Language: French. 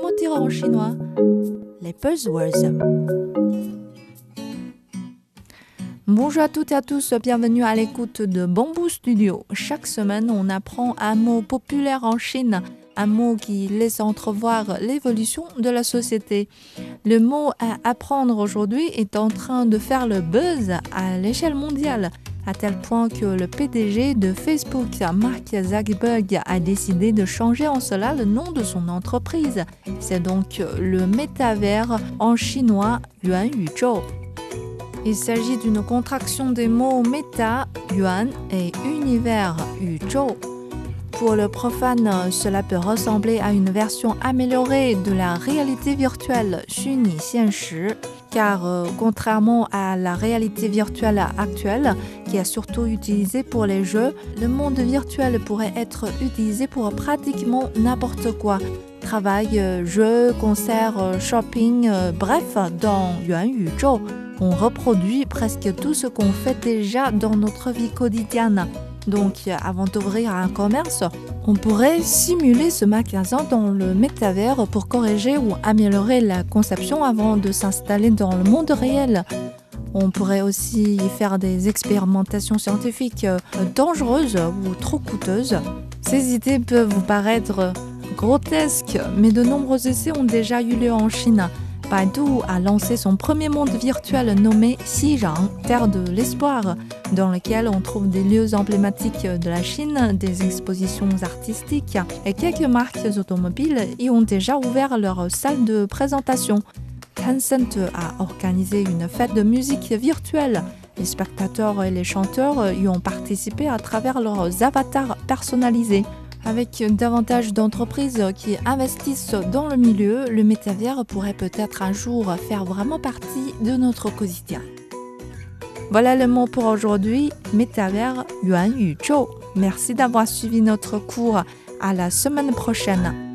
comment dire en chinois Les buzzwords. Bonjour à toutes et à tous, bienvenue à l'écoute de Bamboo Studio. Chaque semaine, on apprend un mot populaire en Chine, un mot qui laisse entrevoir l'évolution de la société. Le mot à apprendre aujourd'hui est en train de faire le buzz à l'échelle mondiale à tel point que le PDG de Facebook, Mark Zuckerberg, a décidé de changer en cela le nom de son entreprise. C'est donc le métavers en chinois Yuan Yuzhou. Il s'agit d'une contraction des mots méta, yuan et univers, yuzhou. Pour le profane, cela peut ressembler à une version améliorée de la réalité virtuelle, Xuni Xianshi, car euh, contrairement à la réalité virtuelle actuelle, qui est surtout utilisée pour les jeux, le monde virtuel pourrait être utilisé pour pratiquement n'importe quoi. Travail, euh, jeux, concerts, euh, shopping, bref, dans Yuan Yuzhou, on reproduit presque tout ce qu'on fait déjà dans notre vie quotidienne. Donc, avant d'ouvrir un commerce, on pourrait simuler ce magasin dans le métavers pour corriger ou améliorer la conception avant de s'installer dans le monde réel. On pourrait aussi faire des expérimentations scientifiques euh, dangereuses ou trop coûteuses. Ces idées peuvent vous paraître grotesques, mais de nombreux essais ont déjà eu lieu en Chine. Baidu a lancé son premier monde virtuel nommé Xizang, Terre de l'espoir, dans lequel on trouve des lieux emblématiques de la Chine, des expositions artistiques et quelques marques automobiles y ont déjà ouvert leur salle de présentation. Tencent a organisé une fête de musique virtuelle. Les spectateurs et les chanteurs y ont participé à travers leurs avatars personnalisés. Avec davantage d'entreprises qui investissent dans le milieu, le métavers pourrait peut-être un jour faire vraiment partie de notre quotidien. Voilà le mot pour aujourd'hui, métavers Yuan Yuzhou. Merci d'avoir suivi notre cours. À la semaine prochaine.